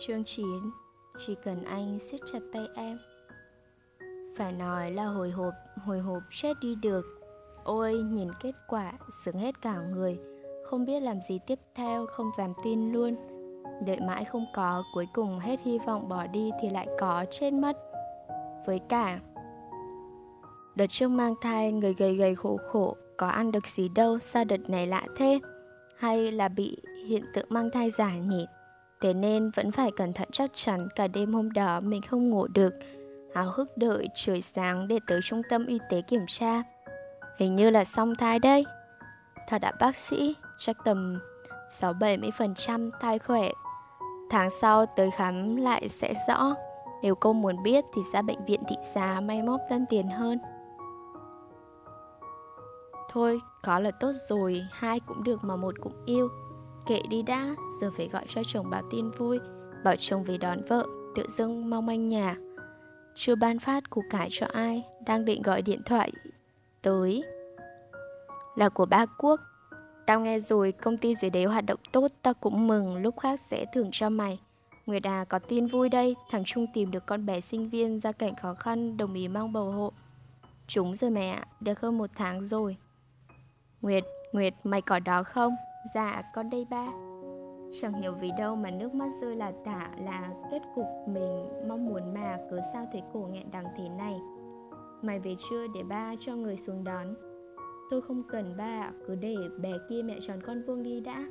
Chương 9 Chỉ cần anh siết chặt tay em. Phải nói là hồi hộp, hồi hộp chết đi được. Ôi, nhìn kết quả, sướng hết cả người. Không biết làm gì tiếp theo, không dám tin luôn. Đợi mãi không có, cuối cùng hết hy vọng bỏ đi thì lại có chết mất. Với cả Đợt trước mang thai, người gầy gầy khổ khổ Có ăn được gì đâu, sao đợt này lạ thế? Hay là bị hiện tượng mang thai giả nhỉ? Thế nên vẫn phải cẩn thận chắc chắn cả đêm hôm đó mình không ngủ được. Háo hức đợi trời sáng để tới trung tâm y tế kiểm tra. Hình như là song thai đây. Thật đã bác sĩ, chắc tầm 6-70% thai khỏe. Tháng sau tới khám lại sẽ rõ. Nếu cô muốn biết thì ra bệnh viện thị xã may móc tân tiền hơn. Thôi, có là tốt rồi, hai cũng được mà một cũng yêu. Kệ đi đã, giờ phải gọi cho chồng báo tin vui Bảo chồng về đón vợ, tự dưng mong manh nhà. Chưa ban phát củ cải cho ai Đang định gọi điện thoại tới. Là của ba quốc. Tao nghe rồi công ty dưới đấy hoạt động tốt Tao cũng mừng lúc khác sẽ thưởng cho mày. Nguyệt à có tin vui đây Thằng Trung tìm được con bé sinh viên gia cảnh khó khăn Đồng ý mang bầu hộ. Chúng rồi mẹ ạ, được hơn một tháng rồi. Nguyệt, Nguyệt mày có đó không? Dạ con đây ba. Chẳng hiểu vì đâu mà nước mắt rơi là tả là kết cục mình mong muốn mà cứ sao thấy cổ nghẹn đằng thế này. Mày về chưa để ba cho người xuống đón. Tôi không cần ba cứ để bé kia mẹ tròn con vương đi đã.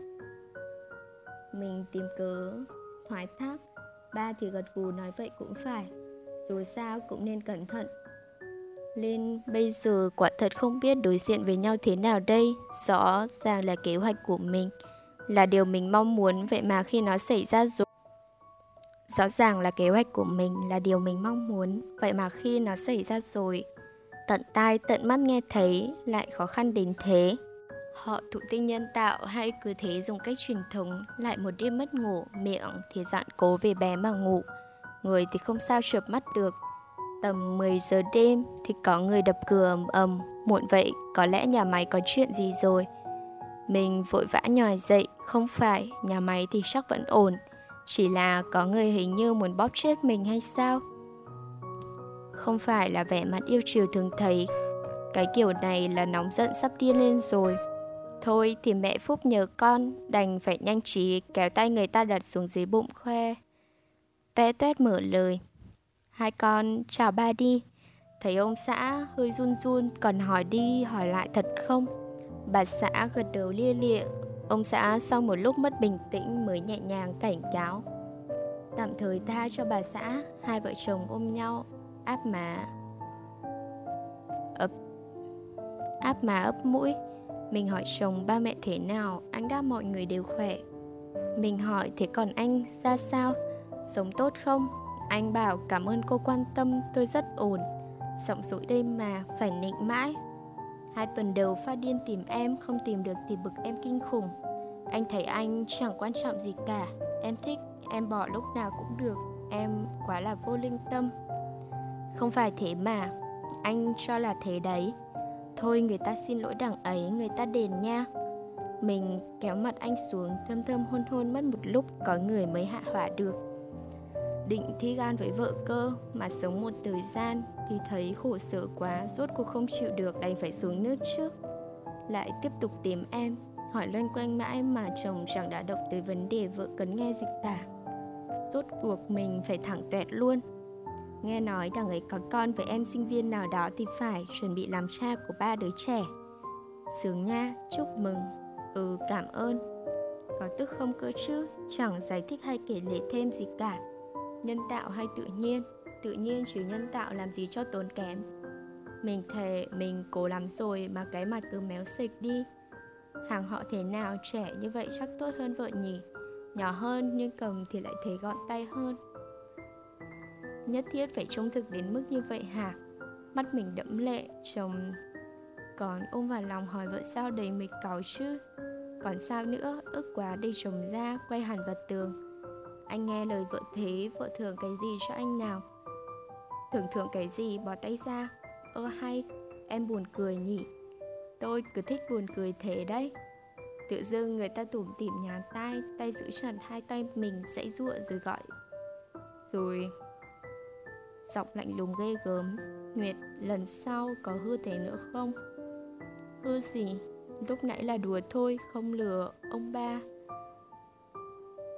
Mình tìm cớ thoái thác. Ba thì gật gù nói vậy cũng phải. Dù sao cũng nên cẩn thận lên, bây giờ quả thật không biết đối diện với nhau thế nào đây. Rõ ràng là kế hoạch của mình, Là điều mình mong muốn, Vậy mà khi nó xảy ra rồi Rõ ràng là kế hoạch của mình Là điều mình mong muốn, Vậy mà khi nó xảy ra rồi, Tận tai tận mắt nghe thấy Lại khó khăn đến thế. Họ thụ tinh nhân tạo hay cứ thế dùng cách truyền thống, Lại một đêm mất ngủ, Miệng thì dặn cố về bé mà ngủ. Người thì không sao chợp mắt được Tầm 10 giờ đêm thì có người đập cửa ầm ầm, muộn vậy có lẽ nhà máy có chuyện gì rồi. Mình vội vã nhòi dậy, không phải, nhà máy thì chắc vẫn ổn, chỉ là có người hình như muốn bóp chết mình hay sao? Không phải là vẻ mặt yêu chiều thường thấy, cái kiểu này là nóng giận sắp điên lên rồi. Thôi thì mẹ Phúc nhờ con, đành phải nhanh trí kéo tay người ta đặt xuống dưới bụng khoe. Té tuét mở lời. Hai con, chào ba đi. Thấy ông xã hơi run run, Còn hỏi đi hỏi lại thật không? Bà xã gật đầu lia lịa. Ông xã sau một lúc mất bình tĩnh Mới nhẹ nhàng cảnh cáo. Tạm thời tha cho bà xã, Hai vợ chồng ôm nhau. Áp má. Ấp. Áp má ấp mũi. Mình hỏi chồng ba mẹ thế nào, Anh đáp mọi người đều khỏe. Mình hỏi, thế còn anh ra sao? Sống tốt không? Anh bảo cảm ơn cô quan tâm, tôi rất ổn. Giọng dỗi đêm mà, phải nịnh mãi. Hai tuần đầu pha điên tìm em, không tìm được thì bực em kinh khủng. Anh thấy anh chẳng quan trọng gì cả. Em thích, em bỏ lúc nào cũng được. Em quá là vô linh tâm. Không phải thế mà, anh cho là thế đấy. Thôi người ta xin lỗi đằng ấy, người ta đền nha. Mình kéo mặt anh xuống thơm thơm hôn hôn mất một lúc có người mới hạ hỏa được định thi gan với vợ cơ mà sống một thời gian thì thấy khổ sở quá, rốt cuộc không chịu được, đành phải xuống nước trước. Lại tiếp tục tìm em, hỏi loanh quanh mãi mà chồng chẳng đã động tới vấn đề vợ cấn nghe dịch tả. Rốt cuộc mình phải thẳng tuẹt luôn. Nghe nói đằng ấy có con với em sinh viên nào đó thì phải chuẩn bị làm cha của ba đứa trẻ. Sướng nha, chúc mừng. Ừ cảm ơn. Có tức không cơ chứ? Chẳng giải thích hay kể lể thêm gì cả nhân tạo hay tự nhiên? Tự nhiên chứ nhân tạo làm gì cho tốn kém? Mình thề mình cố lắm rồi mà cái mặt cứ méo xịch đi. Hàng họ thế nào trẻ như vậy chắc tốt hơn vợ nhỉ? Nhỏ hơn nhưng cầm thì lại thấy gọn tay hơn. Nhất thiết phải trung thực đến mức như vậy hả? Mắt mình đẫm lệ, chồng còn ôm vào lòng hỏi vợ sao đầy mịch cáu chứ? Còn sao nữa? Ức quá đi chồng ra, quay hẳn vào tường anh nghe lời vợ thế, Vợ thường cái gì cho anh nào? Thường thường cái gì? Bỏ tay ra. Ơ, hay, Em buồn cười nhỉ? Tôi cứ thích buồn cười thế đấy. Tự dưng người ta tủm tỉm nhàn tay Tay giữ chặt hai tay mình dãy giụa rồi gọi. Rồi, Giọng lạnh lùng ghê gớm. Nguyệt, lần sau có hư thế nữa không? Hư gì? Lúc nãy là đùa thôi, Không lừa ông ba.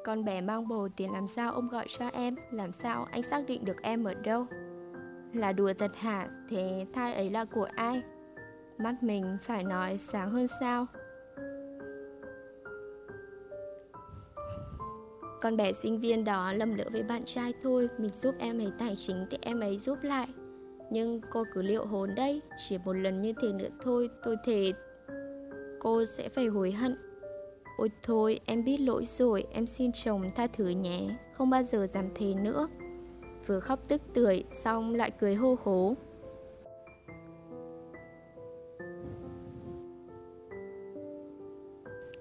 Con bé mang bầu tiền làm sao ông gọi cho em? Làm sao anh xác định được em ở đâu? Là đùa thật hả? Thế thai ấy là của ai? Mắt mình phải nói sáng hơn sao? Con bé sinh viên đó lầm lỡ với bạn trai thôi. Mình giúp em ấy tài chính thì em ấy giúp lại. Nhưng cô cứ liệu hồn đây. Chỉ một lần như thế nữa thôi. Tôi thề cô sẽ phải hối hận. Ôi thôi em biết lỗi rồi Em xin chồng tha thứ nhé Không bao giờ dám thế nữa Vừa khóc tức tưởi Xong lại cười hô hố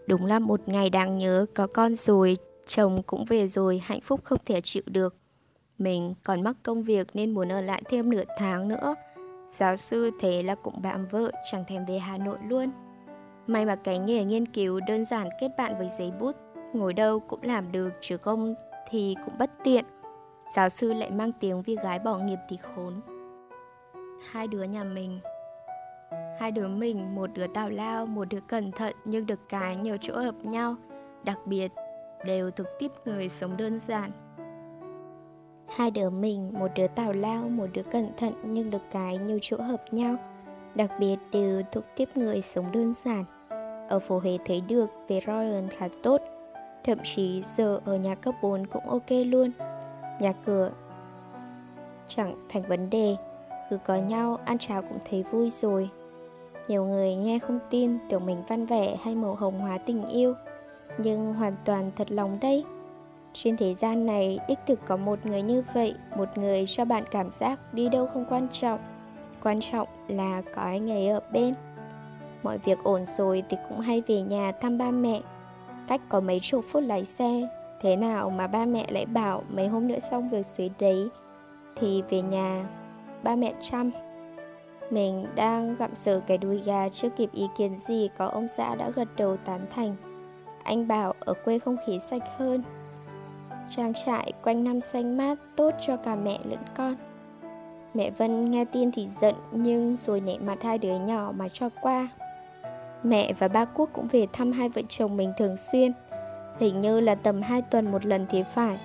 Đúng là một ngày đáng nhớ Có con rồi Chồng cũng về rồi, hạnh phúc không thể chịu được. Mình còn mắc công việc nên muốn ở lại thêm nửa tháng nữa. Giáo sư thế là cũng bạm vợ, chẳng thèm về Hà Nội luôn. May mà cái nghề nghiên cứu đơn giản kết bạn với giấy bút, ngồi đâu cũng làm được chứ không thì cũng bất tiện. Giáo sư lại mang tiếng vì gái bỏ nghiệp thì khốn. Hai đứa nhà mình Hai đứa mình, một đứa tào lao, một đứa cẩn thận nhưng được cái nhiều chỗ hợp nhau. Đặc biệt đều thuộc tiếp người sống đơn giản. Hai đứa mình, một đứa tào lao, một đứa cẩn thận nhưng được cái nhiều chỗ hợp nhau. Đặc biệt đều thuộc tiếp người sống đơn giản. Ở phố Huế thấy được về Royal khá tốt. Thậm chí giờ ở nhà cấp 4 cũng ok luôn. Nhà cửa chẳng thành vấn đề. Cứ có nhau, ăn cháo cũng thấy vui rồi. Nhiều người nghe không tin tưởng mình văn vẻ hay màu hồng hóa tình yêu nhưng hoàn toàn thật lòng đây trên thế gian này đích thực có một người như vậy một người cho bạn cảm giác đi đâu không quan trọng quan trọng là có anh ấy ở bên mọi việc ổn rồi thì cũng hay về nhà thăm ba mẹ. Cách có mấy chục phút lái xe, thế nào mà ba mẹ lại bảo mấy hôm nữa xong việc dưới đấy, thì về nhà ba mẹ chăm. Mình đang gặm sờ cái đuôi gà chưa kịp ý kiến gì, có ông xã đã gật đầu tán thành. Anh bảo ở quê không khí sạch hơn. Trang trại quanh năm xanh mát, tốt cho cả mẹ lẫn con. Mẹ Vân nghe tin thì giận, nhưng rồi nể mặt hai đứa nhỏ mà cho qua. Mẹ và ba Quốc cũng về thăm hai vợ chồng mình thường xuyên, Hình như là tầm hai tuần một lần thì phải.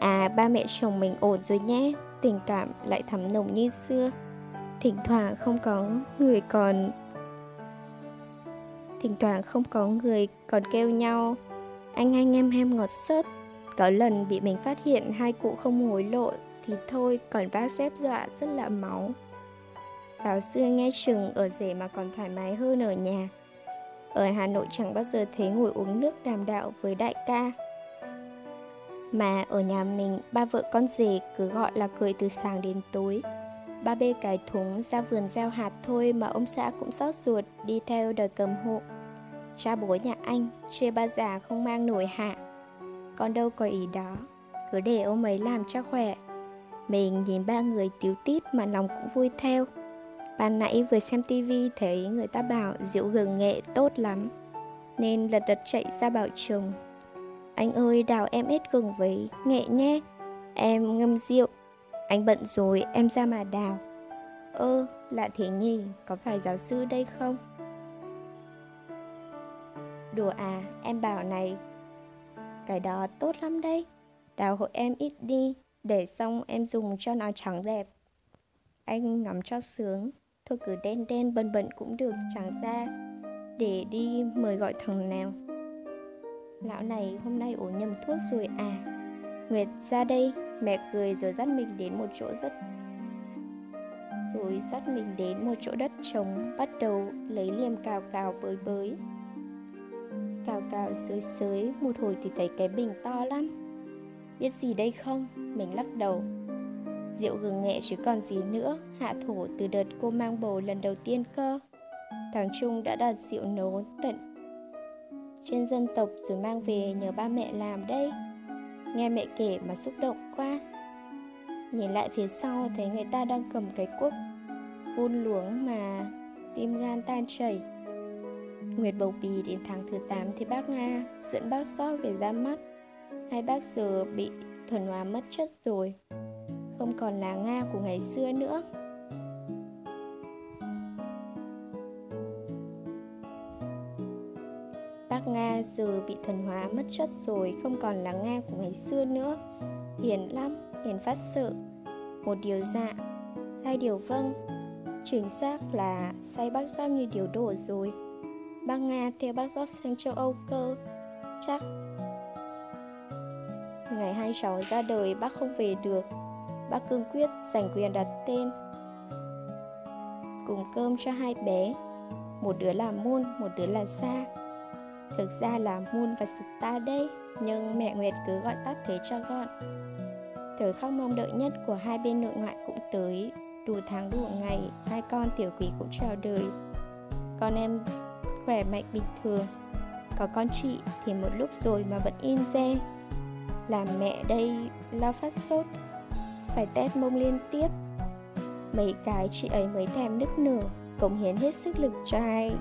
À ba mẹ chồng mình ổn rồi nhé, Tình cảm lại thắm nồng như xưa. Thỉnh thoảng không có người còn, Thỉnh thoảng không có người còn kêu nhau. Anh anh em em ngọt sớt. Có lần bị mình phát hiện hai cụ không hối lộ Thì thôi, còn ba xếp dọa rất là máu. Giáo sư nghe chừng, ở rể mà còn thoải mái hơn ở nhà. Ở Hà Nội chẳng bao giờ thấy ngồi uống nước đàm đạo với đại ca Mà ở nhà mình ba vợ con rể cứ gọi là cười từ sáng đến tối Ba bê cái thúng ra vườn gieo hạt thôi mà ông xã cũng xót ruột đi theo đời cầm hộ. Cha bố nhà anh, chê ba già không mang nổi hạ. Con đâu có ý đó, cứ để ông ấy làm cho khỏe. Mình nhìn ba người tiếu tít mà lòng cũng vui theo. Ban nãy vừa xem tivi thấy người ta bảo rượu gừng nghệ tốt lắm, nên lật đật chạy ra bảo chồng. Anh ơi đào em ít gừng với nghệ nhé, em ngâm rượu anh bận rồi, em ra mà đào. Ơ, lạ thế nhỉ, có phải giáo sư đây không? Đùa à, em bảo này, cái đó tốt lắm đấy. Đào hộ em ít đi, để xong em dùng cho nó trắng đẹp. Anh ngắm cho sướng, thôi cứ đen đen bần bận cũng được, chẳng ra. Để đi mời gọi thằng nào. Lão này hôm nay uống nhầm thuốc rồi à. Nguyệt ra đây, Mẹ cười rồi dắt mình đến một chỗ rất rồi dắt mình đến một chỗ đất trống bắt đầu lấy liềm cào cào bới bới cào cào sới sới một hồi thì thấy cái bình to lắm biết gì đây không mình lắc đầu rượu gừng nghệ chứ còn gì nữa. Hạ thổ từ đợt cô mang bầu lần đầu tiên cơ. Thằng trung đã đặt rượu nấu tận trên dân tộc rồi mang về nhờ ba mẹ làm đây. Nghe mẹ kể mà xúc động quá. Nhìn lại phía sau thấy người ta đang cầm cái cuốc Vun luống mà tim gan tan chảy. Nguyệt bầu bì đến tháng thứ 8 thì bác Nga dẫn bác sót về ra mắt. Hai bác giờ bị thuần hóa mất chất rồi không còn là nga của ngày xưa nữa. Bác nga giờ bị thuần hóa mất chất rồi, không còn là nga của ngày xưa nữa. Hiền lắm, hiền phát sự. Một điều dạ hai điều vâng. Chính xác là say bác giáp như điều đổ rồi. Bác nga theo bác giáp sang châu âu cơ, chắc. Ngày hai cháu ra đời bác không về được bác cương quyết giành quyền đặt tên cùng cơm cho hai bé. Một đứa là môn một đứa là sa. Thực ra là môn và sực ta đây, nhưng mẹ nguyệt cứ gọi tắt thế cho gọn. Thời khắc mong đợi nhất của hai bên nội ngoại cũng tới. Đủ tháng đủ ngày, hai con tiểu quỷ cũng chào đời. Con em khỏe mạnh bình thường. Có con chị thì một lúc rồi mà vẫn in re. Làm mẹ đây lo phát sốt phải tét mông liên tiếp. Mấy cái chị ấy mới thèm nức nở, cống hiến hết sức lực cho ai.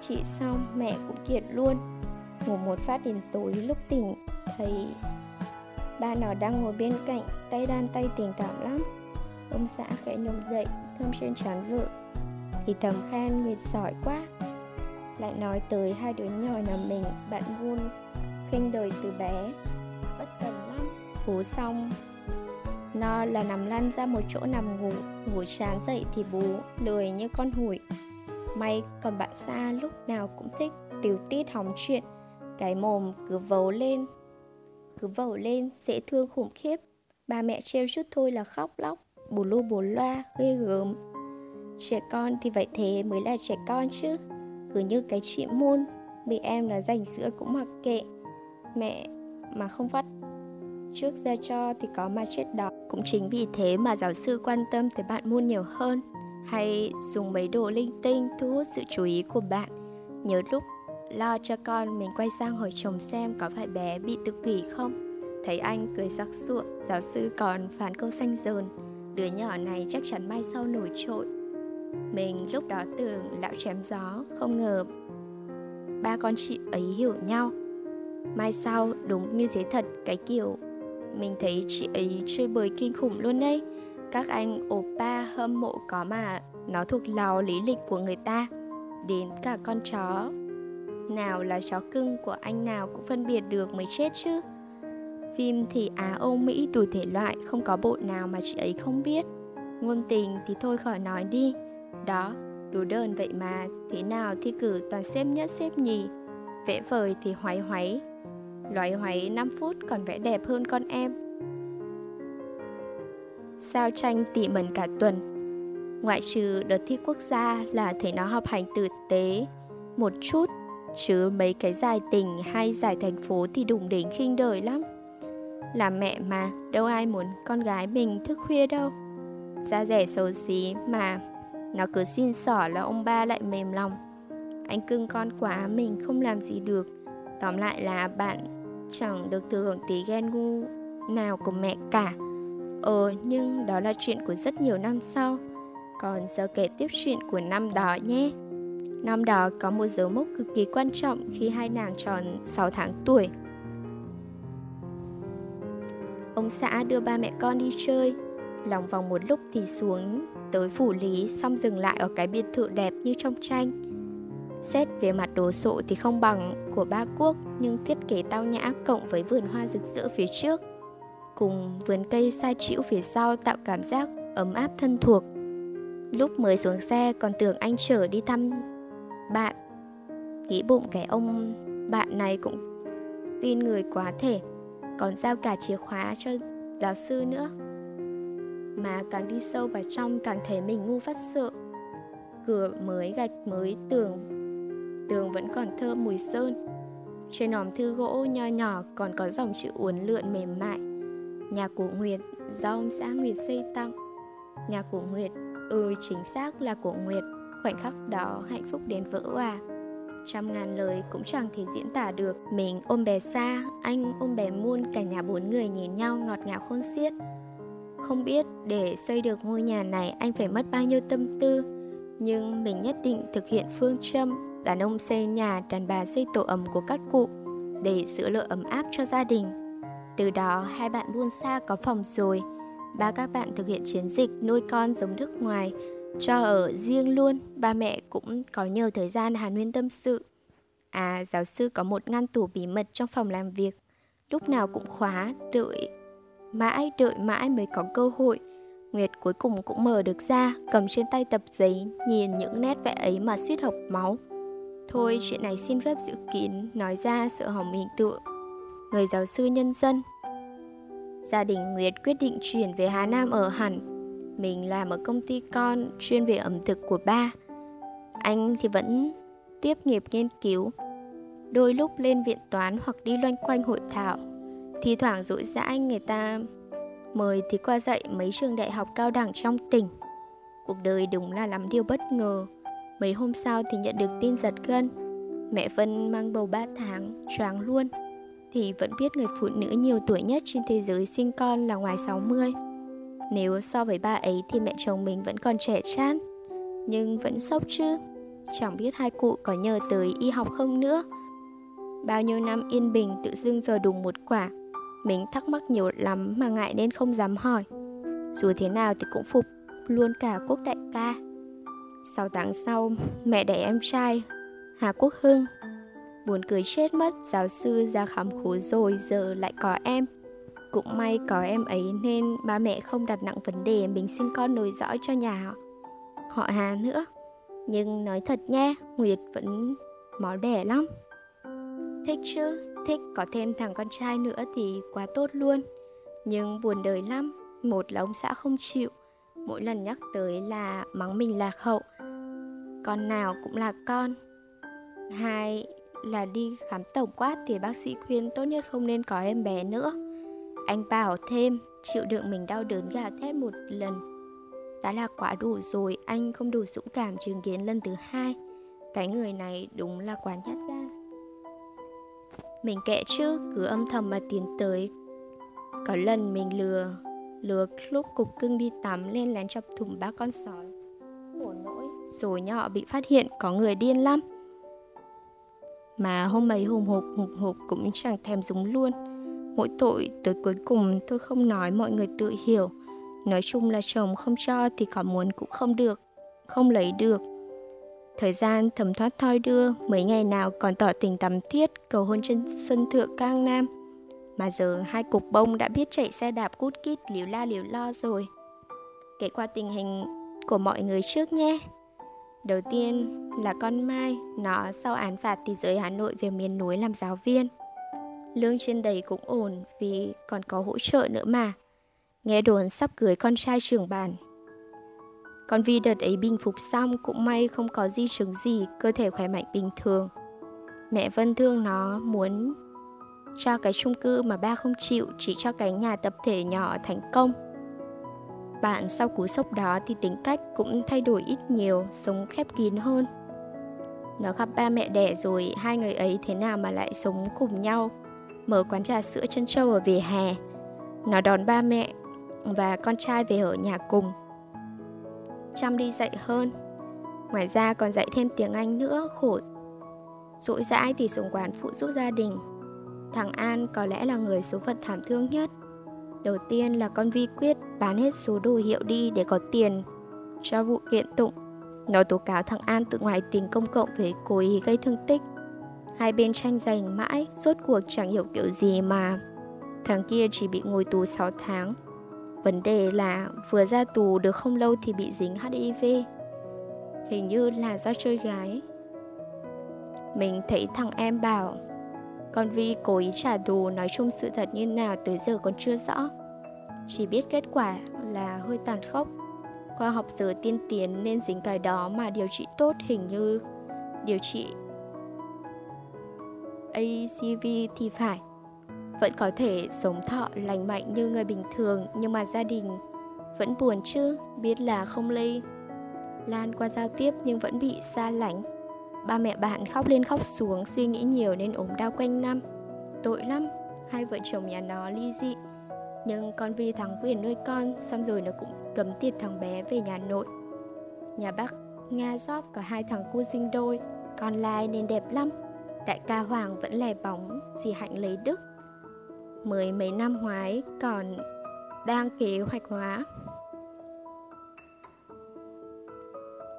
Chị xong, mẹ cũng kiệt luôn. Ngủ một phát đến tối lúc tỉnh, thấy ba nó đang ngồi bên cạnh, tay đan tay tình cảm lắm. Ông xã khẽ nhồm dậy, thơm trên trán vợ. Thì thầm khen nguyệt giỏi quá. Lại nói tới hai đứa nhỏ nhà mình, bạn vun khinh đời từ bé. Bất cần lắm. Hú xong no là nằm lăn ra một chỗ nằm ngủ ngủ chán dậy thì bú lười như con hủi. May còn bạn xa lúc nào cũng thích tiểu tiết hóng chuyện, cái mồm cứ vấu lên, cứ vẩu lên, dễ thương khủng khiếp. Ba mẹ trêu chút thôi là khóc lóc, bù lu bù loa, ghê gớm. Trẻ con thì vậy thế mới là trẻ con chứ, cứ như cái chị môn bị em là dành sữa cũng mặc kệ, mẹ mà không phát trước ra cho thì có mà chết đó. Cũng chính vì thế mà giáo sư quan tâm tới bạn môn nhiều hơn. Hay dùng mấy đồ linh tinh thu hút sự chú ý của bạn. Nhớ lúc lo cho con mình quay sang hỏi chồng xem có phải bé bị tự kỷ không? Thấy anh cười sắc sụa, giáo sư còn phán câu xanh dờn. Đứa nhỏ này chắc chắn mai sau nổi trội. Mình lúc đó tưởng lão chém gió, không ngờ ba con chị ấy hiểu nhau. Mai sau đúng như thế thật, cái kiểu mình thấy chị ấy chơi bời kinh khủng luôn đấy. Các anh oppa hâm mộ có mà. Nó thuộc lò lý lịch của người ta. Đến cả con chó. Nào là chó cưng của anh nào cũng phân biệt được mới chết chứ. Phim thì Á, Âu, Mỹ đủ thể loại, không có bộ nào mà chị ấy không biết. Ngôn tình thì thôi khỏi nói đi. Đó, đủ đơn vậy mà. Thế nào thi cử toàn xếp nhất xếp nhì. Vẽ vời thì hoáy hoáy loài hoáy 5 phút còn vẽ đẹp hơn con em. Sao tranh tỉ mẩn cả tuần. Ngoại trừ đợt thi quốc gia là thấy nó học hành tử tế. Một chút, chứ mấy cái giải tỉnh hay giải thành phố thì đùng đỉnh khinh đời lắm. Là mẹ mà, đâu ai muốn con gái mình thức khuya đâu. Da rẻ xấu xí mà, nó cứ xin xỏ là ông ba lại mềm lòng. Anh cưng con quá, mình không làm gì được tóm lại là bạn chẳng được thừa hưởng tí ghen ngu nào của mẹ cả ờ nhưng đó là chuyện của rất nhiều năm sau còn giờ kể tiếp chuyện của năm đó nhé Năm đó có một dấu mốc cực kỳ quan trọng khi hai nàng tròn 6 tháng tuổi. Ông xã đưa ba mẹ con đi chơi, lòng vòng một lúc thì xuống tới phủ lý xong dừng lại ở cái biệt thự đẹp như trong tranh. Xét về mặt đồ sộ thì không bằng của ba quốc, nhưng thiết kế tao nhã cộng với vườn hoa rực rỡ phía trước, cùng vườn cây xa chĩu phía sau tạo cảm giác ấm áp thân thuộc. Lúc mới xuống xe, còn tưởng anh chở đi thăm bạn. Nghĩ bụng cái ông bạn này cũng tin người quá thể, còn giao cả chìa khóa cho giáo sư nữa. Mà càng đi sâu vào trong, càng thấy mình ngu phát sợ. Cửa mới gạch mới tường tường vẫn còn thơm mùi sơn. Trên nòm thư gỗ nho nhỏ còn có dòng chữ uốn lượn mềm mại. Nhà của nguyệt do ông xã nguyệt xây tặng. Nhà của nguyệt ừ chính xác là của nguyệt, khoảnh khắc đó hạnh phúc đến vỡ hòa trăm ngàn lời cũng chẳng thể diễn tả được. Mình ôm bé xa, anh ôm bé muôn, cả nhà bốn người nhìn nhau ngọt ngào khôn xiết. Không biết để xây được ngôi nhà này anh phải mất bao nhiêu tâm tư, nhưng mình nhất định thực hiện phương châm đàn ông xây nhà đàn bà xây tổ ấm của các cụ để giữ lửa ấm áp cho gia đình. Từ đó, hai bạn buôn xa có phòng rồi. Ba các bạn thực hiện chiến dịch nuôi con giống nước ngoài, Cho ở riêng luôn. Ba mẹ cũng có nhiều thời gian hàn huyên tâm sự. À giáo sư có một ngăn tủ bí mật trong phòng làm việc. Lúc nào cũng khóa, Đợi, mãi đợi mãi mới có cơ hội. Nguyệt cuối cùng cũng mở được ra, Cầm trên tay tập giấy, Nhìn những nét vẽ ấy mà suýt học máu. Thôi, chuyện này xin phép giữ kín, Nói ra sợ hỏng hình tượng. Người giáo sư nhân dân. Gia đình Nguyệt quyết định chuyển về Hà Nam ở hẳn. Mình làm ở công ty con chuyên về ẩm thực của ba. Anh thì vẫn tiếp nghiệp nghiên cứu. Đôi lúc lên viện toán hoặc đi loanh quanh hội thảo. Thì thoảng rỗi rãi người ta mời thì qua dạy mấy trường đại học cao đẳng trong tỉnh. Cuộc đời đúng là lắm điều bất ngờ. Mấy hôm sau thì nhận được tin giật gân. Mẹ Vân mang bầu 3 tháng, choáng luôn. Thì vẫn biết người phụ nữ nhiều tuổi nhất trên thế giới sinh con là ngoài 60 Nếu so với ba ấy thì mẹ chồng mình vẫn còn trẻ chán Nhưng vẫn sốc chứ. Chẳng biết hai cụ có nhờ tới y học không nữa. Bao nhiêu năm yên bình tự dưng giờ đùng một quả Mình thắc mắc nhiều lắm mà ngại nên không dám hỏi. Dù thế nào thì cũng phục luôn cả quốc đại ca. 6 tháng sau, mẹ đẻ em trai, Hà Quốc Hưng. Buồn cười chết mất, giáo sư ra khám khổ rồi, giờ lại có em. Cũng may có em ấy nên ba mẹ không đặt nặng vấn đề mình sinh con nối dõi cho nhà họ Hà nữa. Nhưng nói thật nha, Nguyệt vẫn mó đẻ lắm. Thích chứ, thích có thêm thằng con trai nữa thì quá tốt luôn. Nhưng buồn đời lắm, một là ông xã không chịu, mỗi lần nhắc tới là mắng mình lạc hậu, con nào cũng là con. Hai là đi khám tổng quát thì bác sĩ khuyên tốt nhất không nên có em bé nữa. Anh bảo thêm, chịu đựng mình đau đớn gào thét một lần. Đã là quá đủ rồi, anh không đủ dũng cảm chứng kiến lần thứ hai. Cái người này đúng là quá nhát gan. Mình kệ chứ cứ âm thầm mà tiến tới. Có lần mình lừa lừa lúc cục cưng đi tắm lên lén chọc thủng ba con sói. Khổ nỗi. Rồi nhỏ bị phát hiện có người điên lắm. Mà hôm ấy hùng hục hùng hục cũng chẳng thèm dùng luôn. Mỗi tội tới cuối cùng tôi không nói mọi người tự hiểu. Nói chung là chồng không cho thì có muốn cũng không được không lấy được. Thời gian thầm thoát thoi đưa mấy ngày nào còn tỏ tình tắm thiết cầu hôn trên sân thượng cang nam mà giờ hai cục bông đã biết chạy xe đạp cút kít liều la liều lo rồi. Kể qua tình hình của mọi người trước nhé. Đầu tiên là con mai nó sau án phạt thì rời hà nội về miền núi làm giáo viên. Lương trên đầy cũng ổn vì còn có hỗ trợ nữa mà. Nghe đồn sắp cưới con trai trưởng bản. Con Vi đợt ấy bình phục xong cũng may không có di chứng gì, cơ thể khỏe mạnh bình thường. Mẹ Vân thương nó muốn cho cái chung cư mà ba không chịu, chỉ cho cái nhà tập thể nhỏ thành công. Bạn sau cú sốc đó thì tính cách cũng thay đổi ít nhiều, sống khép kín hơn. Nó gặp ba mẹ đẻ rồi, hai người ấy thế nào mà lại sống cùng nhau? Mở quán trà sữa chân trâu ở vỉa hè. Nó đón ba mẹ và con trai về ở nhà cùng. Chăm đi dạy hơn. Ngoài ra còn dạy thêm tiếng anh nữa, khổ. Dỗi dãi thì xuống quán phụ giúp gia đình. Thằng An có lẽ là người số phận thảm thương nhất. Đầu tiên là con Vi quyết bán hết số đồ hiệu đi để có tiền cho vụ kiện tụng. Nó tố cáo thằng An tự ngoài tình công cộng về cố ý gây thương tích. Hai bên tranh giành mãi, rốt cuộc chẳng hiểu kiểu gì mà. Thằng kia chỉ bị ngồi tù 6 tháng. Vấn đề là vừa ra tù được không lâu thì bị dính HIV. Hình như là do chơi gái. Mình thấy thằng em bảo còn Vi cố ý trả thù nói chung sự thật như nào tới giờ còn chưa rõ. Chỉ biết kết quả là hơi tàn khốc. Khoa học giờ tiên tiến nên dính cái đó mà điều trị tốt hình như điều trị ACV thì phải. Vẫn có thể sống thọ lành mạnh như người bình thường nhưng mà gia đình vẫn buồn chứ, biết là không lây lan qua giao tiếp nhưng vẫn bị xa lánh Ba mẹ bạn khóc lên khóc xuống, Suy nghĩ nhiều nên ốm đau quanh năm. Tội lắm, Hai vợ chồng nhà nó ly dị. Nhưng con Vi thắng quyền nuôi con, Xong rồi nó cũng cấm tiệt thằng bé về nhà nội. Nhà bác Nga Gióp có hai thằng cu sinh đôi, Con lai nên đẹp lắm. Đại ca Hoàng vẫn lè bóng, Dì Hạnh lấy đức. Mới mấy năm ngoái, còn đang kế hoạch hóa.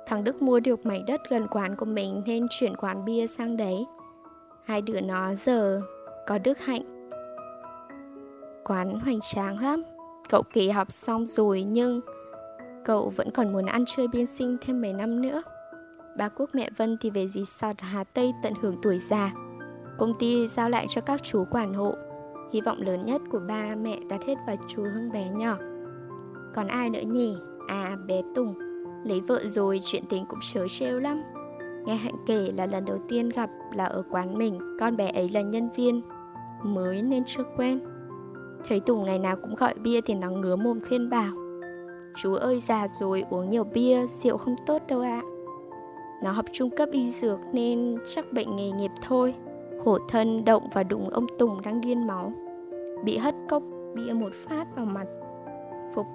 Thằng Đức mua được mảnh đất gần quán của mình nên chuyển quán bia sang đấy. Hai đứa nó giờ có Đức Hạnh. Quán hoành tráng lắm. Cậu kỳ học xong rồi nhưng cậu vẫn còn muốn ăn chơi biên sinh thêm mấy năm nữa. Bà Quốc mẹ Vân thì về gì sọt Hà Tây tận hưởng tuổi già. Công ty giao lại cho các chú quản hộ. Hy vọng lớn nhất của ba mẹ đặt hết vào chú Hưng bé nhỏ. Còn ai nữa nhỉ? À, bé Tùng. Lấy vợ rồi chuyện tình cũng chớ trêu lắm. Nghe Hạnh kể là lần đầu tiên gặp là ở quán mình, con bé ấy là nhân viên mới nên chưa quen. Thấy Tùng ngày nào cũng gọi bia thì nó ngứa mồm khuyên bảo. Chú ơi già rồi uống nhiều bia, rượu không tốt đâu ạ. À. Nó học trung cấp y dược nên chắc bệnh nghề nghiệp thôi. Khổ thân động và đụng ông Tùng đang điên máu. Bị hất cốc bia một phát vào mặt. Phục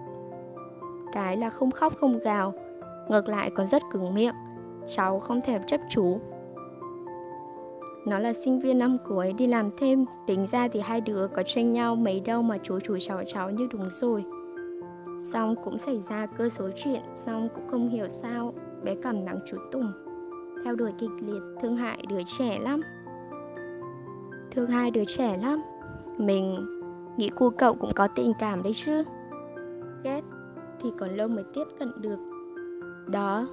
cái là không khóc không gào, ngược lại còn rất cứng miệng. Cháu không thèm chấp chú. Nó là sinh viên năm cuối, đi làm thêm. Tính ra thì hai đứa có tranh nhau mấy đâu mà chú chú cháu cháu như đúng rồi. Xong cũng xảy ra cơ số chuyện, Xong cũng không hiểu sao bé cầm nắng chú Tùng. Theo đuổi kịch liệt, thương hại đứa trẻ lắm. Thương hai đứa trẻ lắm. Mình nghĩ cu cậu cũng có tình cảm đấy chứ. Ghét thì còn lâu mới tiếp cận được. Đó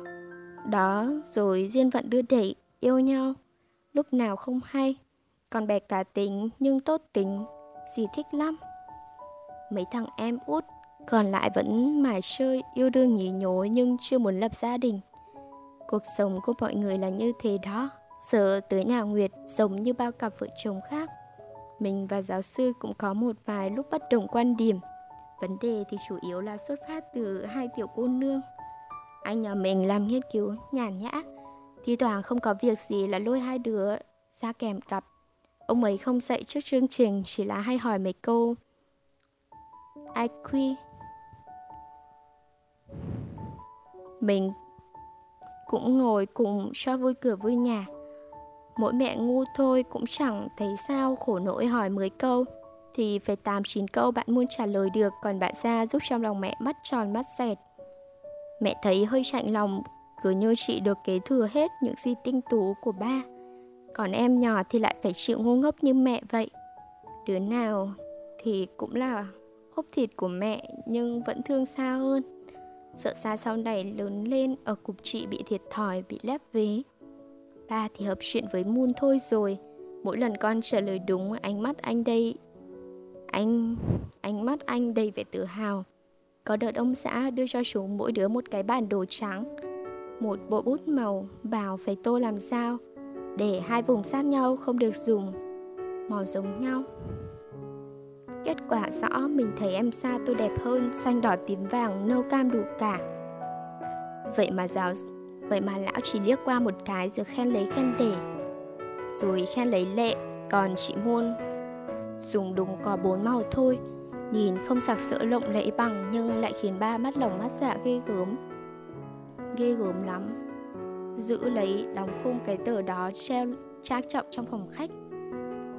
Đó rồi duyên phận đưa đẩy yêu nhau Lúc nào không hay Còn bè cá tính nhưng tốt tính Dì thích lắm Mấy thằng em út còn lại vẫn mải chơi, yêu đương nhí nhối nhưng chưa muốn lập gia đình. Cuộc sống của mọi người là như thế đó. Sợ tới nhà Nguyệt giống như bao cặp vợ chồng khác. Mình và giáo sư cũng có một vài lúc bất đồng quan điểm. Vấn đề thì chủ yếu là xuất phát từ hai tiểu cô nương. Anh nhà mình làm nghiên cứu nhàn nhã, thi thoảng không có việc gì là lôi hai đứa ra kèm cặp. Ông ấy không dạy trước chương trình, chỉ là hay hỏi mấy câu. IQ Mình cũng ngồi cùng cho vui cửa vui nhà. Mỗi mẹ ngu thôi cũng chẳng thấy sao khổ nỗi hỏi 10 câu. Thì phải 8-9 câu bạn muốn trả lời được Còn bạn ra giúp trong lòng mẹ mắt tròn mắt dẹt. Mẹ thấy hơi chạnh lòng Cứ như chị được kế thừa hết những gì tinh tú của ba Còn em nhỏ thì lại phải chịu ngu ngốc như mẹ vậy Đứa nào thì cũng là khúc thịt của mẹ Nhưng vẫn thương xa hơn Sợ xa sau này lớn lên ở cục chị bị thiệt thòi, bị lép vế. Ba thì hợp chuyện với Moon thôi rồi. Mỗi lần con trả lời đúng, ánh mắt anh đây... Anh... Ánh mắt anh đầy vẻ tự hào. Có đợt ông xã đưa cho chúng mỗi đứa một cái bản đồ trắng. Một bộ bút màu, bảo phải tô làm sao. Để hai vùng sát nhau không được dùng. Màu giống nhau. Kết quả rõ mình thấy em xa tôi đẹp hơn Xanh đỏ tím vàng nâu cam đủ cả Vậy mà giáo Vậy mà lão chỉ liếc qua một cái rồi khen lấy khen để Rồi khen lấy lệ Còn chị Môn Dùng đúng có bốn màu thôi Nhìn không sặc sỡ lộng lẫy bằng Nhưng lại khiến ba mắt lồng mắt dạ ghê gớm. Ghê gớm lắm. Giữ lấy, đóng khung cái tờ đó treo trang trọng trong phòng khách.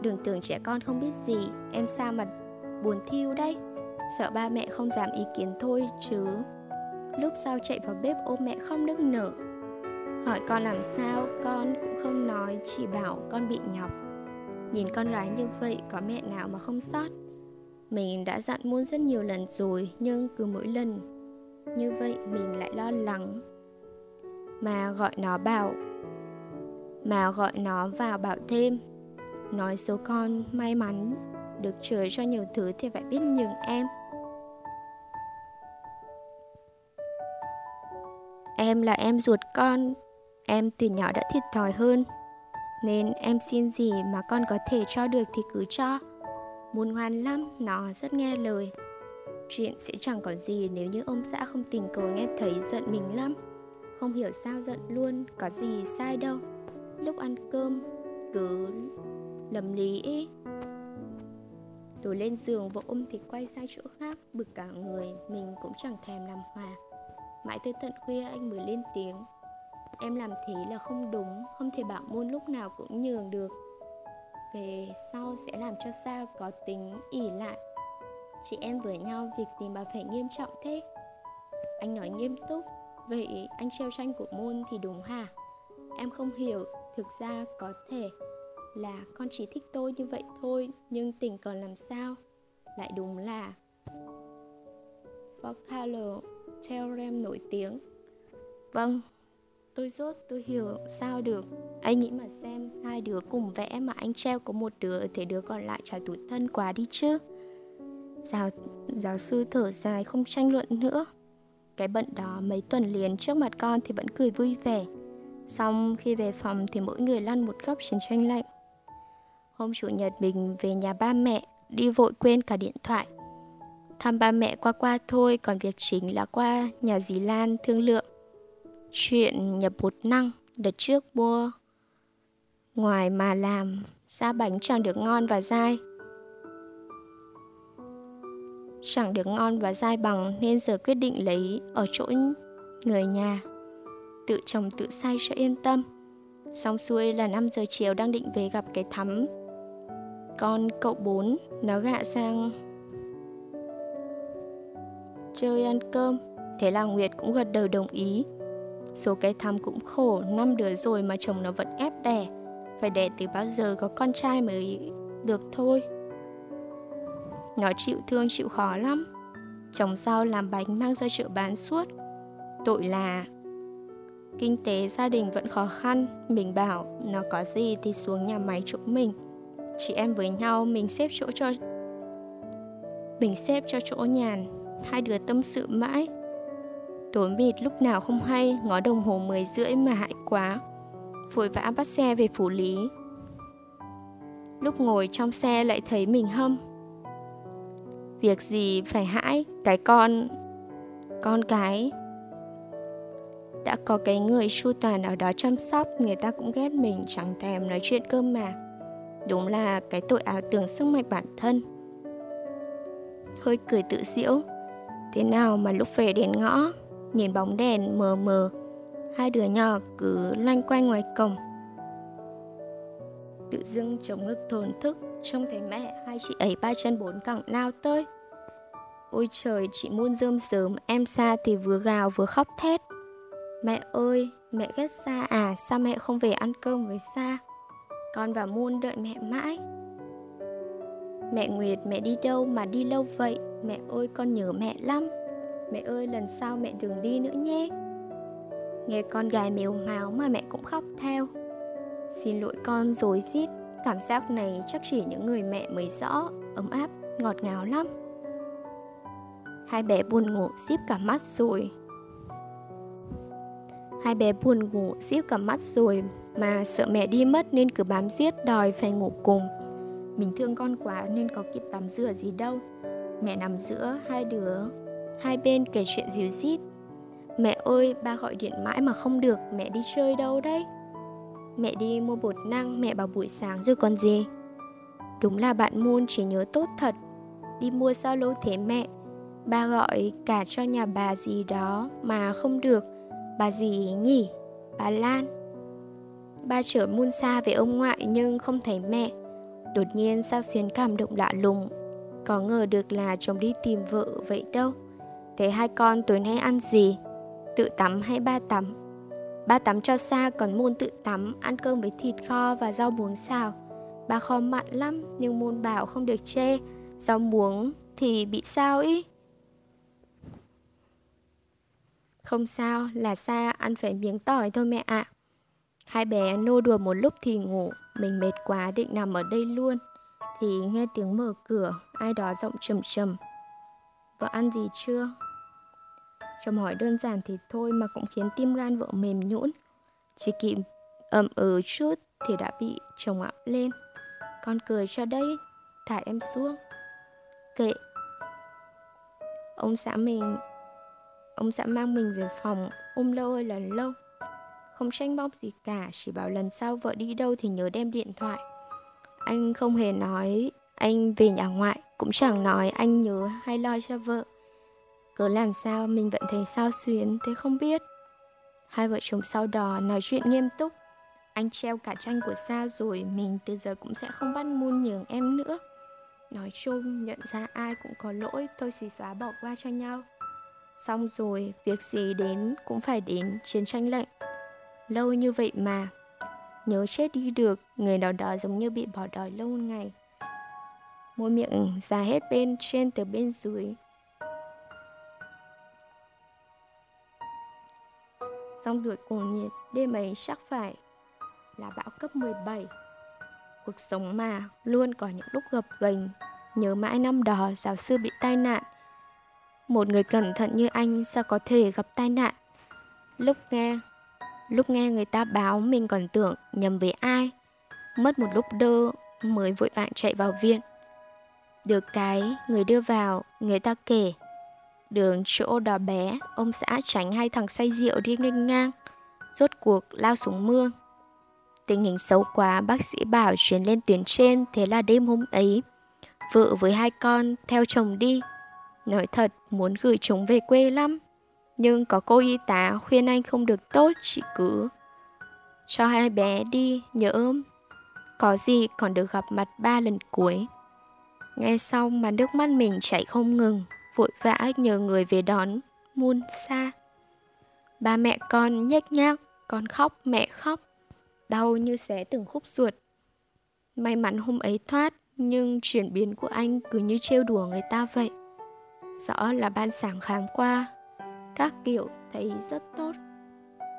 Đừng tưởng trẻ con không biết gì, Em sao mà buồn thiêu đấy. Sợ ba mẹ không dám ý kiến thôi chứ. Lúc sau chạy vào bếp ôm mẹ không nức nở. Hỏi con làm sao, Con cũng không nói, Chỉ bảo con bị nhọc. Nhìn con gái như vậy, Có mẹ nào mà không sót mình đã dặn muôn rất nhiều lần rồi, Nhưng cứ mỗi lần Như vậy mình lại lo lắng. Mà gọi nó bảo, Mà gọi nó vào bảo thêm, Nói số con may mắn được trời cho nhiều thứ thì phải biết nhường em. Em là em ruột con, Em từ nhỏ đã thiệt thòi hơn, Nên em xin gì mà con có thể cho được thì cứ cho. Muốn ngoan lắm, nó rất nghe lời. Chuyện sẽ chẳng có gì nếu như ông xã không tình cờ nghe thấy giận mình lắm. Không hiểu sao giận luôn, có gì sai đâu. Lúc ăn cơm, cứ lầm lý ý. Tôi lên giường vội ôm thì quay sang chỗ khác Bực cả người Mình cũng chẳng thèm làm hòa. Mãi tới tận khuya anh mới lên tiếng. Em làm thế là không đúng Không thể bảo môn lúc nào cũng nhường được về sau sẽ làm cho Sa có tính ỉ lại. Chị em với nhau việc gì mà phải nghiêm trọng thế? Anh nói nghiêm túc, vậy anh treo tranh của môn thì đúng hả? Em không hiểu, thực ra có thể là con chỉ thích tôi như vậy thôi, nhưng tình còn làm sao? Lại đúng là Focalo Theorem nổi tiếng. Vâng, tôi rốt, tôi hiểu sao được. Anh nghĩ mà xem, hai đứa cùng vẽ mà anh treo có một đứa thì đứa còn lại chả tủi thân quá đi chứ. Giáo giáo sư thở dài không tranh luận nữa. Cái bận đó mấy tuần liền trước mặt con thì vẫn cười vui vẻ. Xong khi về phòng thì mỗi người lăn một góc chiến tranh lạnh. Hôm chủ nhật mình về nhà ba mẹ, đi vội quên cả điện thoại. Thăm ba mẹ qua qua thôi, còn việc chính là qua nhà dì lan thương lượng chuyện nhập bột năng đợt trước mua ngoài mà làm, ra bánh chẳng được ngon và dai. Chẳng được ngon và dai bằng nên giờ quyết định lấy ở chỗ người nhà, tự trồng tự say cho yên tâm. Xong xuôi là 5 giờ chiều đang định về gặp cái thắm, con cậu bốn nó gạ sang chơi ăn cơm. Thế là nguyệt cũng gật đầu đồng ý. Số cái thăm cũng khổ, năm đứa rồi mà chồng nó vẫn ép đẻ. Phải đẻ từ bao giờ có con trai mới được thôi. Nó chịu thương chịu khó lắm. Chồng sau làm bánh mang ra chợ bán suốt. Tội là kinh tế gia đình vẫn khó khăn. Mình bảo nó có gì thì xuống nhà máy chỗ mình. Chị em với nhau mình xếp chỗ cho mình xếp cho chỗ nhàn hai đứa tâm sự mãi Tối mịt lúc nào không hay, ngó đồng hồ 10 rưỡi mà hại quá. Vội vã bắt xe về phủ lý. Lúc ngồi trong xe lại thấy mình hâm. Việc gì phải hãi, cái con... Con cái... Đã có cái người chu toàn ở đó chăm sóc, người ta cũng ghét mình chẳng thèm nói chuyện cơm mà. Đúng là cái tội ảo tưởng sức mạnh bản thân. Hơi cười tự diễu, thế nào mà lúc về đến ngõ nhìn bóng đèn mờ mờ. Hai đứa nhỏ cứ loanh quanh ngoài cổng. Tự dưng chống ngực thổn thức, trông thấy mẹ hai chị ấy ba chân bốn cẳng lao tới. Ôi trời, chị muôn rơm sớm em xa thì vừa gào vừa khóc thét. Mẹ ơi, mẹ ghét xa à sao mẹ không về ăn cơm với xa con và muôn đợi mẹ mãi. Mẹ nguyệt, mẹ đi đâu mà đi lâu vậy? Mẹ ơi, con nhớ mẹ lắm. Mẹ ơi lần sau mẹ đừng đi nữa nhé. Nghe con gái mếu máo mà mẹ cũng khóc theo. Xin lỗi con dối rít. Cảm giác này chắc chỉ những người mẹ mới rõ Ấm áp, ngọt ngào lắm. Hai bé buồn ngủ díp cả mắt rồi. Hai bé buồn ngủ díp cả mắt rồi Mà sợ mẹ đi mất nên cứ bám giết đòi phải ngủ cùng. Mình thương con quá nên có kịp tắm rửa gì đâu. Mẹ nằm giữa hai đứa. Hai bên kể chuyện díu dít. Mẹ ơi, ba gọi điện mãi mà không được, mẹ đi chơi đâu đấy? Mẹ đi mua bột năng, mẹ bảo buổi sáng rồi còn gì? Đúng là bạn Moon chỉ nhớ tốt thật. Đi mua sao lâu thế mẹ? Ba gọi cả cho nhà bà gì đó mà không được. Bà gì nhỉ? Bà Lan. Ba chở Moon xa về ông ngoại nhưng không thấy mẹ. Đột nhiên sao xuyến cảm động lạ lùng. Có ngờ được là chồng đi tìm vợ vậy đâu. Thế hai con tối nay ăn gì? Tự tắm hay ba tắm? Ba tắm cho xa còn môn tự tắm, ăn cơm với thịt kho và rau muống xào. Ba kho mặn lắm, nhưng môn bảo không được chê. Rau muống thì bị sao ý? Không sao, là xa ăn phải miếng tỏi thôi mẹ ạ. À. Hai bé nô đùa một lúc thì ngủ, mình mệt quá định nằm ở đây luôn. Thì nghe tiếng mở cửa, ai đó giọng trầm trầm. Vợ ăn gì chưa? Chồng hỏi đơn giản thì thôi mà cũng khiến tim gan vợ mềm nhũn. Chỉ kịp ậm ừ chút thì đã bị chồng ạo lên. Con cười cho đấy, thả em xuống. Kệ. Ông xã mình Ông xã mang mình về phòng Ôm lâu ơi là lâu Không tranh bóc gì cả Chỉ bảo lần sau vợ đi đâu thì nhớ đem điện thoại Anh không hề nói Anh về nhà ngoại Cũng chẳng nói anh nhớ hay lo cho vợ cứ làm sao mình vẫn thấy sao xuyến, thế không biết. Hai vợ chồng sau đó nói chuyện nghiêm túc. Anh treo cả tranh của Sa rồi, Mình từ giờ cũng sẽ không bắt muôn nhường em nữa. Nói chung, nhận ra ai cũng có lỗi, Tôi xì xóa bỏ qua cho nhau. Xong rồi, Việc gì đến cũng phải đến Chiến tranh lệnh Lâu như vậy mà, Nhớ chết đi được, Người nào đó giống như bị bỏ đói lâu ngày. Môi miệng ra hết bên trên từ bên dưới Xong rồi cuồng nhiệt, Đêm ấy chắc phải Là bão cấp 17 Cuộc sống mà Luôn có những lúc gập ghềnh, Nhớ mãi năm đó giáo sư bị tai nạn. Một người cẩn thận như anh Sao có thể gặp tai nạn? Lúc nghe Lúc nghe người ta báo mình còn tưởng nhầm với ai, Mất một lúc đơ mới vội vàng chạy vào viện. Được cái người đưa vào, người ta kể Đường chỗ đó bé, Ông xã tránh hai thằng say rượu đi nghênh ngang, Rốt cuộc lao xuống mương. Tình hình xấu quá, Bác sĩ bảo chuyển lên tuyến trên, Thế là đêm hôm ấy, Vợ với hai con theo chồng đi. Nói thật, muốn gửi chúng về quê lắm, nhưng có cô y tá khuyên anh không được tốt Chỉ cứ cho hai bé đi, nhớ ôm Có gì còn được gặp mặt ba lần cuối. Nghe xong mà nước mắt mình chảy không ngừng. Vội vã nhờ người về đón Mun Sa. Ba mẹ con nhếch nhác, Con khóc, mẹ khóc, Đau như xé từng khúc ruột. May mắn hôm ấy thoát, Nhưng chuyển biến của anh cứ như trêu đùa người ta vậy. Rõ là ban sáng khám qua, các kiểu thấy rất tốt.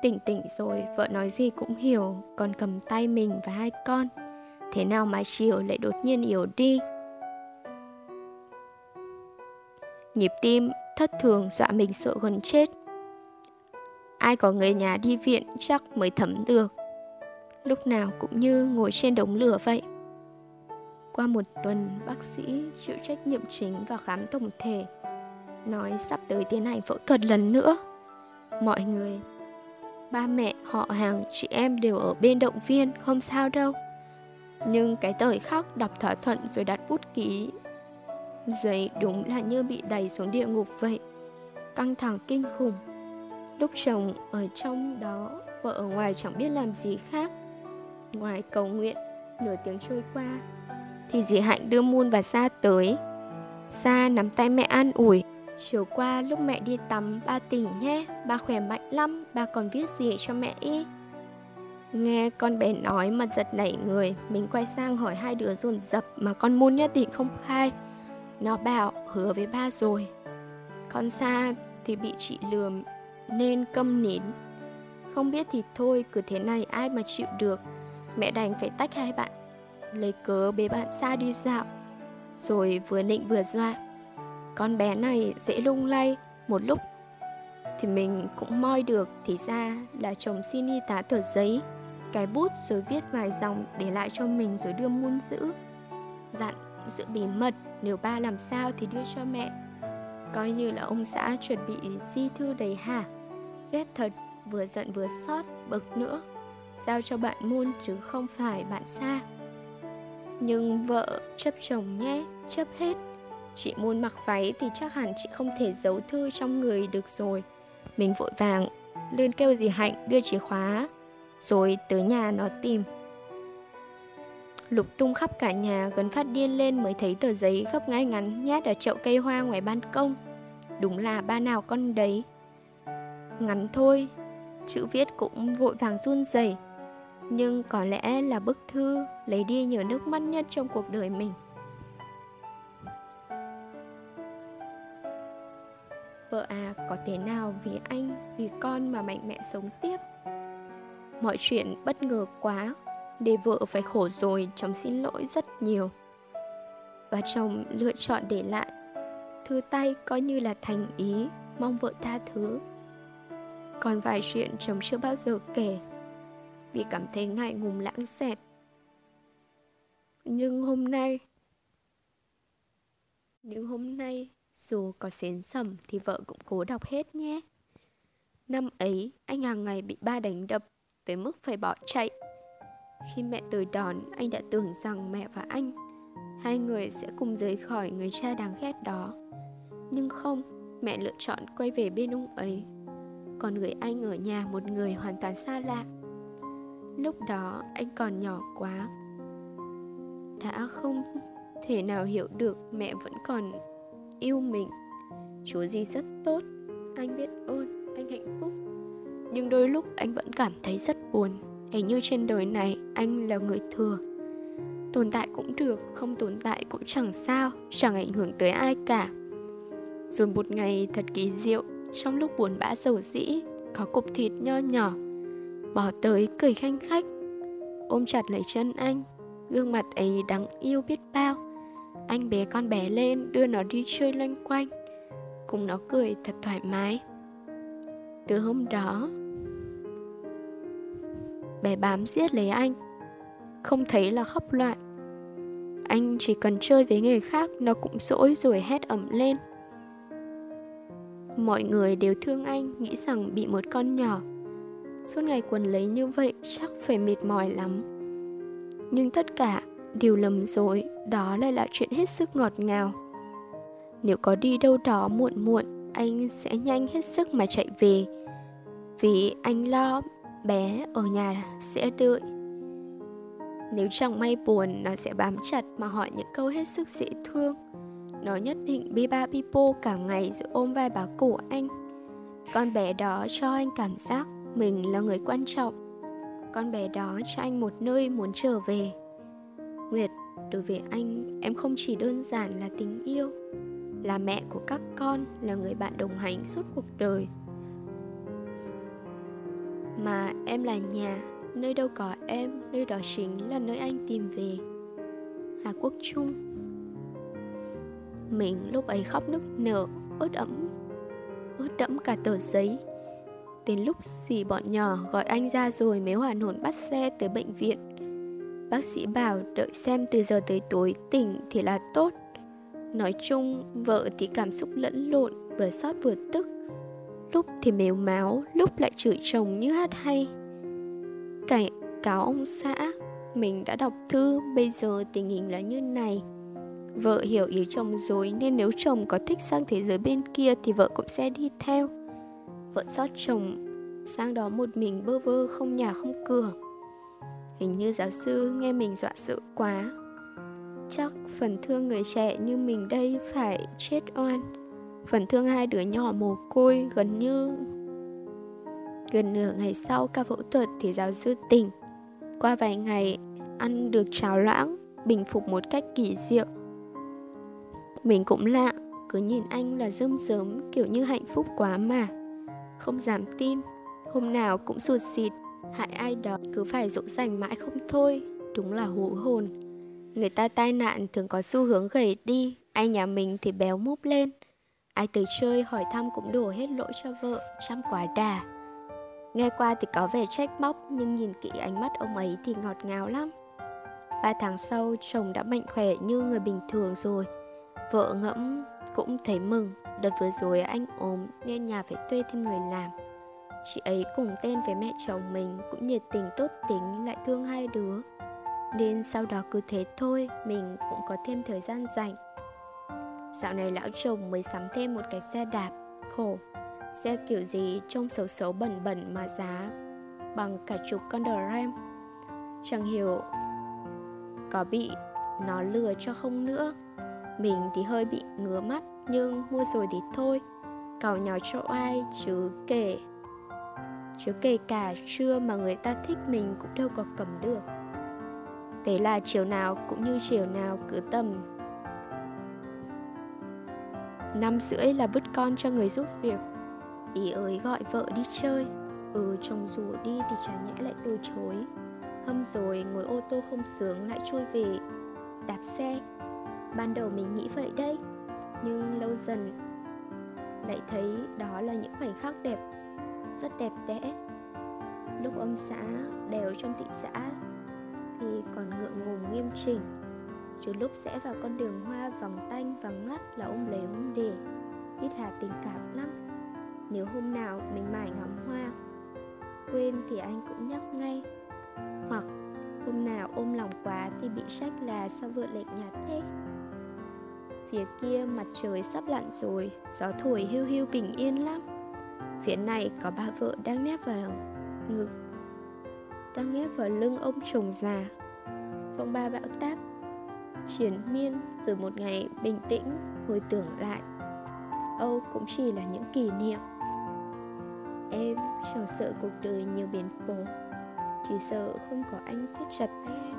Tỉnh tỉnh rồi, vợ nói gì cũng hiểu, còn cầm tay mình và hai con. Thế nào mà chiều lại đột nhiên yếu đi? Nhịp tim thất thường dọa mình sợ gần chết ai có người nhà đi viện chắc mới thấm được lúc nào cũng như ngồi trên đống lửa vậy qua một tuần bác sĩ chịu trách nhiệm chính và khám tổng thể nói sắp tới tiến hành phẫu thuật lần nữa. Mọi người, ba mẹ, họ hàng, chị em đều ở bên động viên, không sao đâu. Nhưng cái tời khóc đọc thỏa thuận rồi đặt bút ký Giấy đúng là như bị đẩy xuống địa ngục vậy. Căng thẳng kinh khủng. Lúc chồng ở trong đó, Vợ ở ngoài chẳng biết làm gì khác. Ngoài cầu nguyện, Nửa tiếng trôi qua, Thì dì Hạnh đưa Moon và Sa tới. Sa nắm tay mẹ an ủi, Chiều qua lúc mẹ đi tắm, ba tỉnh nhé, Ba khỏe mạnh lắm, Ba còn viết gì cho mẹ y? Nghe con bé nói mà giật nảy người, Mình quay sang hỏi hai đứa dồn dập Mà con Moon nhất định không khai. Nó bảo, hứa với ba rồi. Con xa thì bị chị lườm Nên câm nín. Không biết thì thôi, Cứ thế này ai mà chịu được. Mẹ đành phải tách hai bạn, Lấy cớ bế bạn xa đi dạo. Rồi vừa nịnh vừa dọa, con bé này dễ lung lay, một lúc thì mình cũng moi được, thì ra là chồng xin y tá tờ giấy, cái bút rồi viết vài dòng để lại cho mình rồi đưa muôn giữ. Dặn, giữ bí mật nếu ba làm sao thì đưa cho mẹ. Coi như là ông xã chuẩn bị di thư đầy hả ghét thật, vừa giận vừa xót, bực nữa. Giao cho bạn muôn chứ không phải bạn xa nhưng vợ chấp chồng nhé, chấp hết. Chị môn mặc váy thì chắc hẳn chị không thể giấu thư trong người được rồi. Mình vội vàng, lên kêu dì Hạnh đưa chìa khóa. Rồi tới nhà nó tìm. Lục tung khắp cả nhà gần phát điên lên mới thấy tờ giấy gấp ngay ngắn nhét ở chậu cây hoa ngoài ban công. Đúng là ba nào con đấy. Ngắn thôi Chữ viết cũng vội vàng run rẩy. Nhưng có lẽ là bức thư lấy đi nhiều nước mắt nhất trong cuộc đời mình. Vợ à, có thế nào vì anh, vì con mà mạnh mẽ sống tiếp? Mọi chuyện bất ngờ quá, để vợ phải khổ rồi, chồng xin lỗi rất nhiều. Và chồng lựa chọn để lại thư tay coi như là thành ý, mong vợ tha thứ. Còn vài chuyện chồng chưa bao giờ kể, vì cảm thấy ngại ngùng lãng xẹt. Nhưng hôm nay, nhưng hôm nay dù có xến sầm thì vợ cũng cố đọc hết nhé. Năm ấy, anh hàng ngày bị ba đánh đập, tới mức phải bỏ chạy. Khi mẹ tới đón, anh đã tưởng rằng mẹ và anh, hai người sẽ cùng rời khỏi người cha đáng ghét đó. Nhưng không, mẹ lựa chọn quay về bên ông ấy. Còn người anh ở nhà một người hoàn toàn xa lạ. lúc đó anh còn nhỏ quá đã không thể nào hiểu được mẹ vẫn còn yêu mình chúa gì rất tốt anh biết ơn anh hạnh phúc nhưng đôi lúc anh vẫn cảm thấy rất buồn hình như trên đời này anh là người thừa. Tồn tại cũng được, không tồn tại cũng chẳng sao, chẳng ảnh hưởng tới ai cả. Rồi một ngày thật kỳ diệu, trong lúc buồn bã dầu dĩ, có cục thịt nho nhỏ, bỏ tới cười khanh khách, ôm chặt lấy chân anh. Gương mặt ấy đáng yêu biết bao. Anh bé con bé lên, đưa nó đi chơi loanh quanh. Cùng nó cười thật thoải mái. Từ hôm đó bé bám giết lấy anh. Không thấy là khóc loạn. Anh chỉ cần chơi với người khác, nó cũng dỗi rồi hét ẩm lên. Mọi người đều thương anh, nghĩ rằng bị một con nhỏ. Suốt ngày quần lấy như vậy, chắc phải mệt mỏi lắm. Nhưng tất cả đều lầm rồi, đó lại là chuyện hết sức ngọt ngào. Nếu có đi đâu đó muộn muộn, anh sẽ nhanh hết sức mà chạy về. Vì anh lo bé ở nhà sẽ đợi. Nếu chẳng may buồn, nó sẽ bám chặt mà hỏi những câu hết sức dễ thương. Nó nhất định bi ba bi bô cả ngày rồi ôm vai bà cổ anh. Con bé đó cho anh cảm giác mình là người quan trọng. Con bé đó cho anh một nơi muốn trở về. Nguyệt, đối với anh, em không chỉ đơn giản là tình yêu. Là mẹ của các con, là người bạn đồng hành suốt cuộc đời mà em là nhà, nơi đâu có em, nơi đó chính là nơi anh tìm về. Hà quốc trung. Mình lúc ấy khóc nức nở, ướt ẩm ướt đẫm cả tờ giấy. Đến lúc dì bọn nhỏ gọi anh ra rồi mới hoàn hồn bắt xe tới bệnh viện. Bác sĩ bảo đợi xem từ giờ tới tối tỉnh thì là tốt. Nói chung vợ thì cảm xúc lẫn lộn, vừa xót vừa tức lúc thì mếu máo lúc lại chửi chồng như hát hay. Cảnh cáo ông xã, mình đã đọc thư, bây giờ tình hình là như này. Vợ hiểu ý chồng rồi, nên nếu chồng có thích sang thế giới bên kia thì vợ cũng sẽ đi theo. Vợ xót chồng, sang đó một mình bơ vơ, không nhà không cửa. Hình như giáo sư nghe mình dọa sợ quá. Chắc phần thương người trẻ như mình đây phải chết oan phần thương hai, đứa nhỏ mồ côi, gần như, gần nửa ngày sau ca phẫu thuật thì giáo sư tỉnh. Qua vài ngày, ăn được cháo loãng, bình phục một cách kỳ diệu. Mình cũng lạ, cứ nhìn anh là rơm rớm, kiểu như hạnh phúc quá mà. Không dám tin, hôm nào cũng sụt xịt, hại ai đó cứ phải dỗ dành mãi không thôi, đúng là hú hồn. Người ta tai nạn thường có xu hướng gầy đi anh nhà mình thì béo múp lên ai tới chơi hỏi thăm cũng đổ hết lỗi cho vợ chăm quá đà. Nghe qua thì có vẻ trách móc, nhưng nhìn kỹ ánh mắt ông ấy thì ngọt ngào lắm. Ba tháng sau, chồng đã mạnh khỏe như người bình thường rồi. Vợ ngẫm cũng thấy mừng, đợt vừa rồi anh ốm nên nhà phải thuê thêm người làm. Chị ấy cùng tên với mẹ chồng mình, cũng nhiệt tình tốt tính, lại thương hai đứa. Nên sau đó cứ thế thôi, mình cũng có thêm thời gian rảnh. Dạo này lão chồng mới sắm thêm một cái xe đạp, Khổ. Xe kiểu gì trông xấu xấu bẩn bẩn mà giá, Bằng cả chục con đờ ram Chẳng hiểu, Có bị nó lừa cho không nữa. Mình thì hơi bị ngứa mắt, Nhưng mua rồi thì thôi. Cào nhào cho ai chứ kể chứ kể cả trưa mà người ta thích mình cũng đâu có cầm được. Thế là chiều nào cũng như chiều nào cứ tầm năm rưỡi là vứt con cho người giúp việc. Ý ơi, gọi vợ đi chơi. Ừ chồng rủ đi thì chả nhẽ lại từ chối. Hâm rồi, ngồi ô tô không sướng lại chui về. Đạp xe. Ban đầu mình nghĩ vậy đấy, nhưng lâu dần lại thấy đó là những khoảnh khắc đẹp, rất đẹp đẽ. Lúc ông xã đều trong thị xã thì còn ngượng ngùng nghiêm chỉnh trừ lúc sẽ vào con đường hoa vòng tanh vắng ngắt là ông lấy ôm để ít hà tình cảm lắm. Nếu hôm nào mình mải ngắm hoa, quên thì anh cũng nhắc ngay. Hoặc hôm nào ôm lòng quá thì bị trách là sao vợ lệch nhạt thế? Phía kia mặt trời sắp lặn rồi, gió thổi hưu hưu bình yên lắm. Phía này có bà vợ đang nép vào ngực, đang nép vào lưng ông chồng già. Phong ba bão táp triển miên rồi một ngày bình tĩnh hồi tưởng lại. Âu cũng chỉ là những kỷ niệm. Em chẳng sợ cuộc đời nhiều biến cố, chỉ sợ không có anh siết chặt tay em.